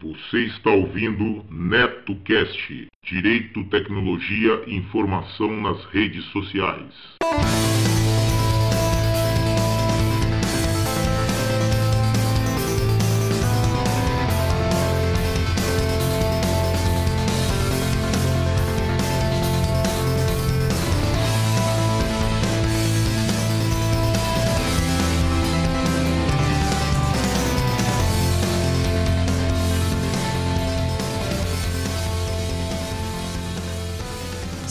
Você está ouvindo NetoCast, Direito, Tecnologia e Informação nas redes sociais.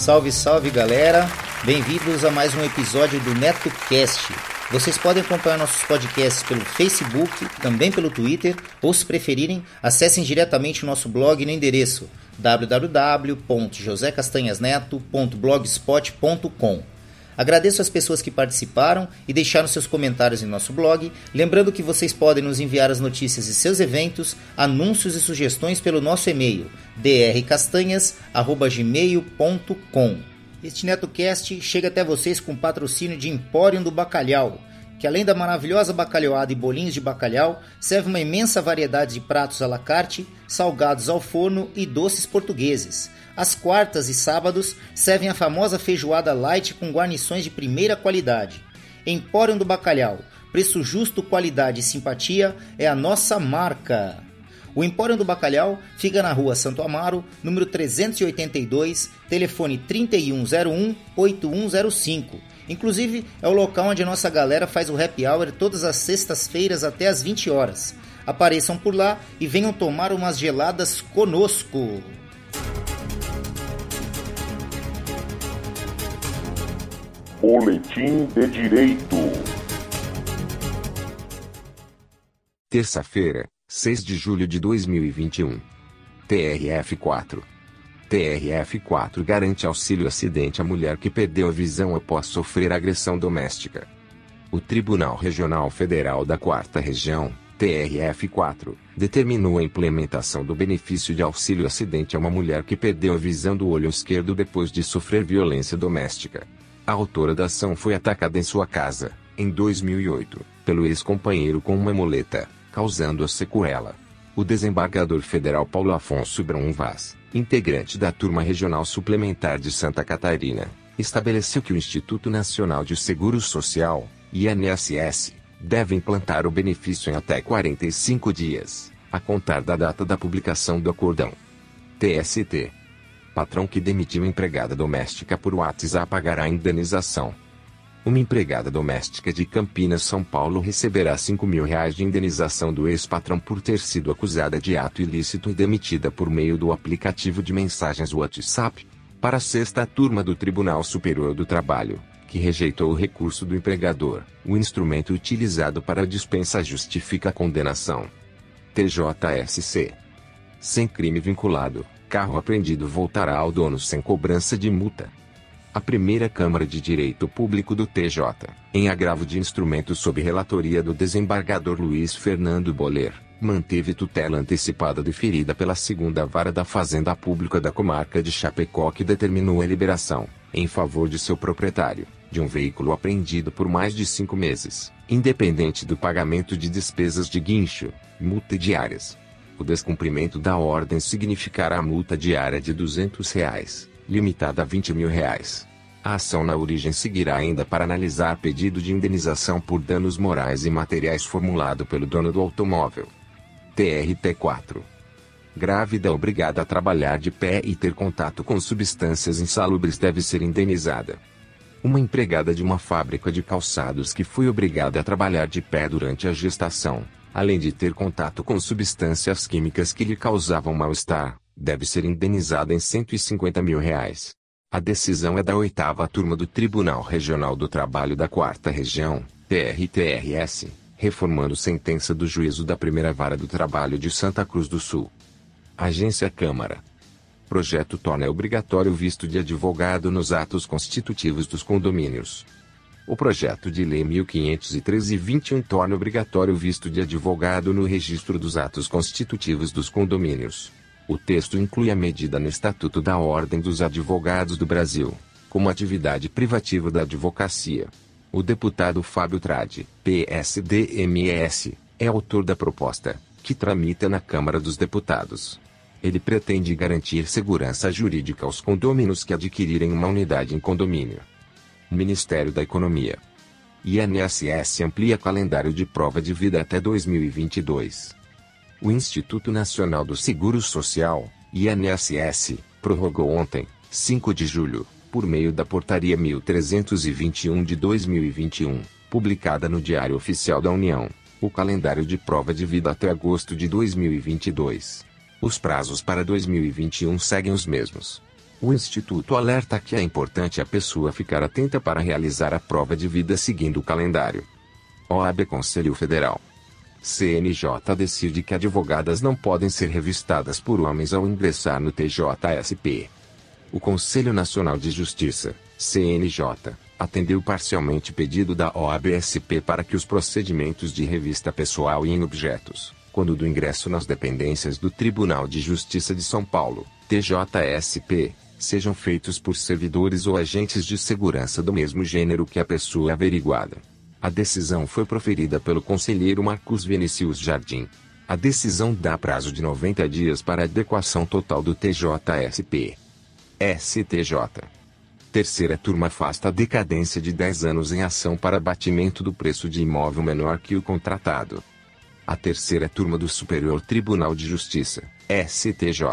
Salve, salve galera! Bem-vindos a mais um episódio do NetoCast. Vocês podem acompanhar nossos podcasts pelo Facebook, também pelo Twitter, ou se preferirem, acessem diretamente o nosso blog no endereço www.josecastanhasneto.blogspot.com. Agradeço as pessoas que participaram e deixaram seus comentários em nosso blog, lembrando que vocês podem nos enviar as notícias de seus eventos, anúncios e sugestões pelo nosso e-mail drcastanhas@gmail.com. Este NetoCast chega até vocês com patrocínio de Empório do Bacalhau, que além da maravilhosa bacalhoada e bolinhos de bacalhau, serve uma imensa variedade de pratos à la carte, salgados ao forno e doces portugueses. Às quartas e sábados servem a famosa feijoada light com guarnições de primeira qualidade. Empório do Bacalhau, preço justo, qualidade e simpatia é a nossa marca. O Empório do Bacalhau fica na rua Santo Amaro, número 382, telefone 3101-8105. Inclusive, é o local onde a nossa galera faz o happy hour todas as sextas-feiras até as 20 horas. Apareçam por lá e venham tomar umas geladas conosco. Boletim de Direito. Terça-feira, 6 de julho de 2021. TRF4. TRF4 garante auxílio acidente à mulher que perdeu a visão após sofrer agressão doméstica. O Tribunal Regional Federal da Quarta Região, TRF4, determinou a implementação do benefício de auxílio acidente a uma mulher que perdeu a visão do olho esquerdo depois de sofrer violência doméstica. A autora da ação foi atacada em sua casa, em 2008, pelo ex-companheiro com uma muleta, causando a sequela. O desembargador federal Paulo Afonso Brum Vaz, integrante da Turma Regional Suplementar de Santa Catarina, estabeleceu que o Instituto Nacional de Seguro Social, INSS, deve implantar o benefício em até 45 dias, a contar da data da publicação do acordão. TST patrão que demitiu empregada doméstica por WhatsApp pagará indenização. Uma empregada doméstica de Campinas, São Paulo receberá 5 mil reais de indenização do ex-patrão por ter sido acusada de ato ilícito e demitida por meio do aplicativo de mensagens WhatsApp. Para a sexta turma do Tribunal Superior do Trabalho, que rejeitou o recurso do empregador, o instrumento utilizado para a dispensa justifica a condenação. TJSC. Sem crime vinculado carro apreendido voltará ao dono sem cobrança de multa. A primeira Câmara de Direito Público do TJ, em agravo de instrumento sob relatoria do desembargador Luiz Fernando Boler, manteve tutela antecipada deferida pela segunda vara da Fazenda Pública da comarca de Chapecó que determinou a liberação, em favor de seu proprietário, de um veículo apreendido por mais de cinco meses, independente do pagamento de despesas de guincho, multa diárias. O descumprimento da ordem significará multa diária de 200 reais, limitada a 20 mil reais. A ação na origem seguirá ainda para analisar pedido de indenização por danos morais e materiais formulado pelo dono do automóvel. TRT4. Grávida obrigada a trabalhar de pé e ter contato com substâncias insalubres deve ser indenizada. Uma empregada de uma fábrica de calçados que foi obrigada a trabalhar de pé durante a gestação, além de ter contato com substâncias químicas que lhe causavam mal-estar, deve ser indenizada em 150 mil reais. A decisão é da oitava turma do Tribunal Regional do Trabalho da Quarta Região, TRTRS, reformando sentença do juízo da primeira vara do trabalho de Santa Cruz do Sul. Agência Câmara. Projeto torna obrigatório o visto de advogado nos atos constitutivos dos condomínios. O projeto de lei 1513-21 torna obrigatório o visto de advogado no registro dos atos constitutivos dos condomínios. O texto inclui a medida no Estatuto da Ordem dos Advogados do Brasil, como atividade privativa da advocacia. O deputado Fábio Trade, PSDMS, é autor da proposta, que tramita na Câmara dos Deputados. Ele pretende garantir segurança jurídica aos condôminos que adquirirem uma unidade em condomínio. Ministério da Economia. INSS amplia calendário de prova de vida até 2022. O Instituto Nacional do Seguro Social, INSS, prorrogou ontem, 5 de julho, por meio da Portaria 1321 de 2021, publicada no Diário Oficial da União, o calendário de prova de vida até agosto de 2022. Os prazos para 2021 seguem os mesmos. O Instituto alerta que é importante a pessoa ficar atenta para realizar a prova de vida seguindo o calendário. OAB Conselho Federal. CNJ decide que advogadas não podem ser revistadas por homens ao ingressar no TJSP. O Conselho Nacional de Justiça, CNJ, atendeu parcialmente pedido da OABSP para que os procedimentos de revista pessoal e em objetos, quando do ingresso nas dependências do Tribunal de Justiça de São Paulo, TJSP, sejam feitos por servidores ou agentes de segurança do mesmo gênero que a pessoa averiguada. A decisão foi proferida pelo conselheiro Marcos Vinicius Jardim. A decisão dá prazo de 90 dias para adequação total do TJSP. STJ. Terceira turma afasta a decadência de 10 anos em ação para abatimento do preço de imóvel menor que o contratado. A terceira turma do Superior Tribunal de Justiça, STJ,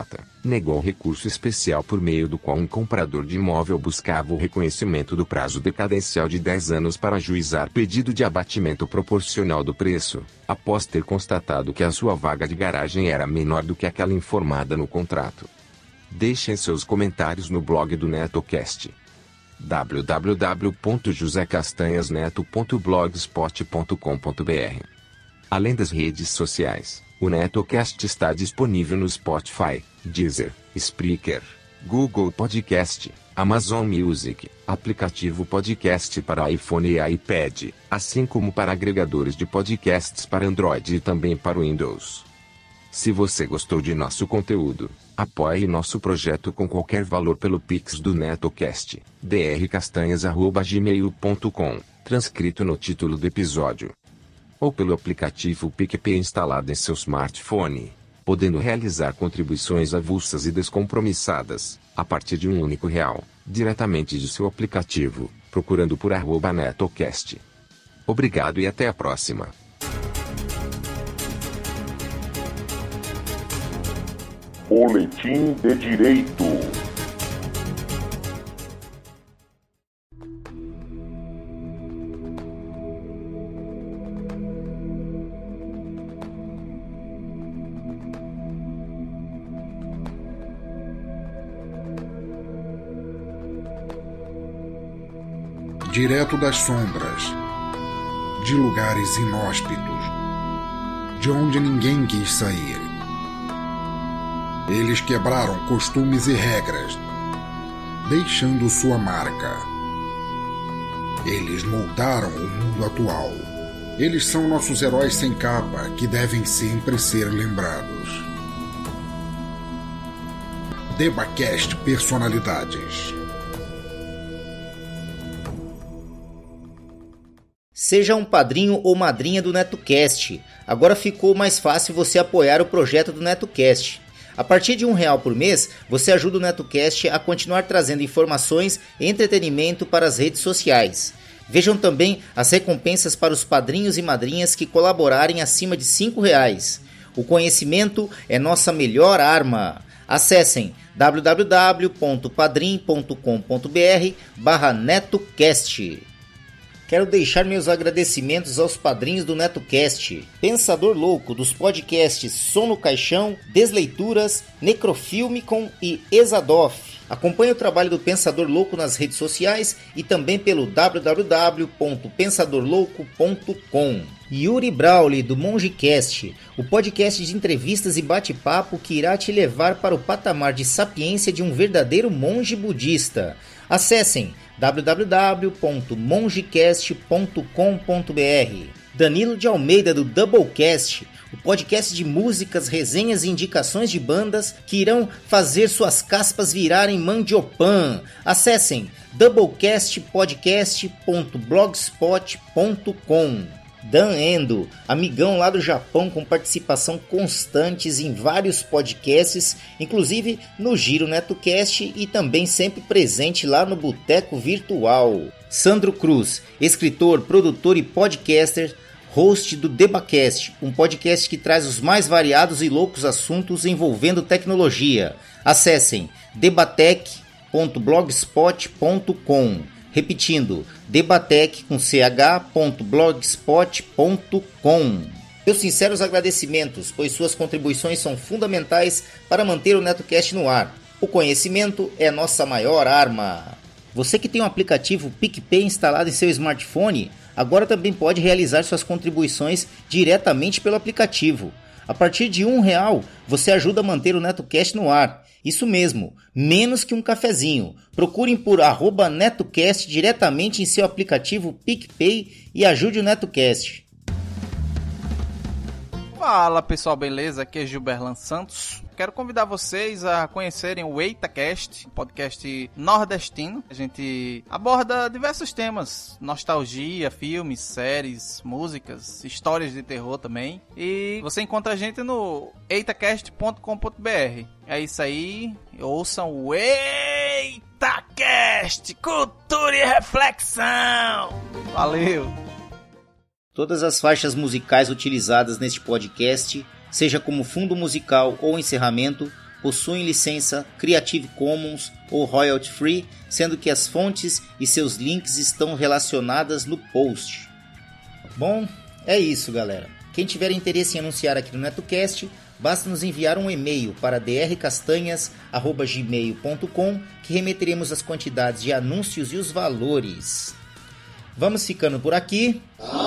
negou recurso especial por meio do qual um comprador de imóvel buscava o reconhecimento do prazo decadencial de 10 anos para ajuizar pedido de abatimento proporcional do preço, após ter constatado que a sua vaga de garagem era menor do que aquela informada no contrato. Deixem seus comentários no blog do NetoCast www.josecastanhasneto.blogspot.com.br Além das redes sociais, o NetoCast está disponível no Spotify, Deezer, Spreaker, Google Podcast, Amazon Music, aplicativo podcast para iPhone e iPad, assim como para agregadores de podcasts para Android e também para Windows. Se você gostou de nosso conteúdo, apoie nosso projeto com qualquer valor pelo Pix do NetoCast, drcastanhas.gmail.com, transcrito no título do episódio. Ou pelo aplicativo PicPay instalado em seu smartphone, podendo realizar contribuições avulsas e descompromissadas, a partir de um único real, diretamente de seu aplicativo, procurando por arroba NetoCast. Obrigado e até a próxima. Boletim de Direito. Direto das sombras, de lugares inóspitos, de onde ninguém quis sair. Eles quebraram costumes e regras, deixando sua marca. Eles moldaram o mundo atual. Eles são nossos heróis sem capa que devem sempre ser lembrados. Debacast Personalidades. Seja um padrinho ou madrinha do NetoCast. Agora ficou mais fácil você apoiar o projeto do NetoCast. A partir de um real por mês, você ajuda o NetoCast a continuar trazendo informações e entretenimento para as redes sociais. Vejam também as recompensas para os padrinhos e madrinhas que colaborarem acima de cinco reais. O conhecimento é nossa melhor arma. Acessem www.padrim.com.br barra NetoCast. Quero deixar meus agradecimentos aos padrinhos do NetoCast, Pensador Louco dos podcasts Som no Caixão, Desleituras, Necrofilmicon e Exadoff. Acompanhe o trabalho do Pensador Louco nas redes sociais e também pelo www.pensadorlouco.com. Yuri Brawley, do MongeCast, o podcast de entrevistas e bate-papo que irá te levar para o patamar de sapiência de um verdadeiro monge budista. Acessem www.mongecast.com.br. Danilo de Almeida, do Doublecast, o podcast de músicas, resenhas e indicações de bandas que irão fazer suas caspas virarem mandiopan. Acessem doublecastpodcast.blogspot.com. Dan Endo, amigão lá do Japão com participação constantes em vários podcasts, inclusive no Giro NetoCast e também sempre presente lá no Boteco Virtual. Sandro Cruz, escritor, produtor e podcaster, host do Debacast, um podcast que traz os mais variados e loucos assuntos envolvendo tecnologia. Acessem debatec.blogspot.com. Repetindo, debatec com ch.blogspot.com. Meus sinceros agradecimentos, pois suas contribuições são fundamentais para manter o NetoCast no ar. O conhecimento é nossa maior arma. Você que tem o um aplicativo PicPay instalado em seu smartphone, agora também pode realizar suas contribuições diretamente pelo aplicativo. A partir de um real, você ajuda a manter o NetoCast no ar. Isso mesmo, menos que um cafezinho. Procurem por arroba NetoCast diretamente em seu aplicativo PicPay e ajude o NetoCast. Fala pessoal, beleza? Aqui é Gilberlan Santos. Quero convidar vocês a conhecerem o EitaCast, podcast nordestino. A gente aborda diversos temas: nostalgia, filmes, séries, músicas, histórias de terror também. E você encontra a gente no eitacast.com.br. É isso aí. Ouçam o EitaCast Cultura e Reflexão. Valeu! Todas as faixas musicais utilizadas neste podcast, seja como fundo musical ou encerramento, possuem licença Creative Commons ou royalty free, sendo que as fontes e seus links estão relacionadas no post. Bom, é isso, galera. Quem tiver interesse em anunciar aqui no NetoCast, basta nos enviar um e-mail para drcastanhas@gmail.com que remeteremos as quantidades de anúncios e os valores. Vamos ficando por aqui. Ah,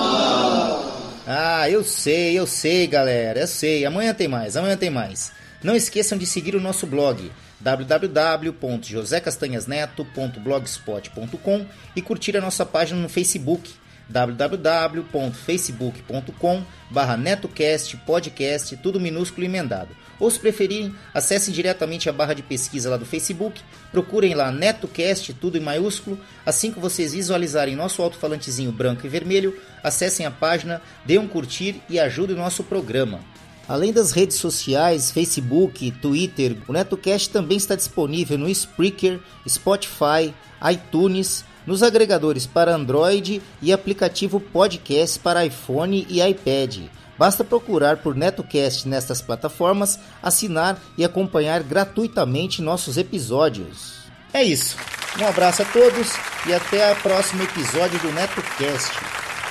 eu sei, eu sei, galera, eu sei. Amanhã tem mais, amanhã tem mais. Não esqueçam de seguir o nosso blog www.josecastanhasneto.blogspot.com e curtir a nossa página no Facebook www.facebook.com barra netocast podcast, tudo minúsculo e emendado. Ou se preferirem, acessem diretamente a barra de pesquisa lá do Facebook, procurem lá NetoCast, tudo em maiúsculo. Assim que vocês visualizarem nosso alto-falantezinho branco e vermelho, acessem a página, dêem um curtir e ajudem o nosso programa. Além das redes sociais, Facebook, Twitter, o NetoCast também está disponível no Spreaker, Spotify, iTunes, nos agregadores para Android e aplicativo podcast para iPhone e iPad. Basta procurar por NetoCast nestas plataformas, assinar e acompanhar gratuitamente nossos episódios. É isso. Um abraço a todos e até o próximo episódio do NetoCast.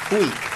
Fui.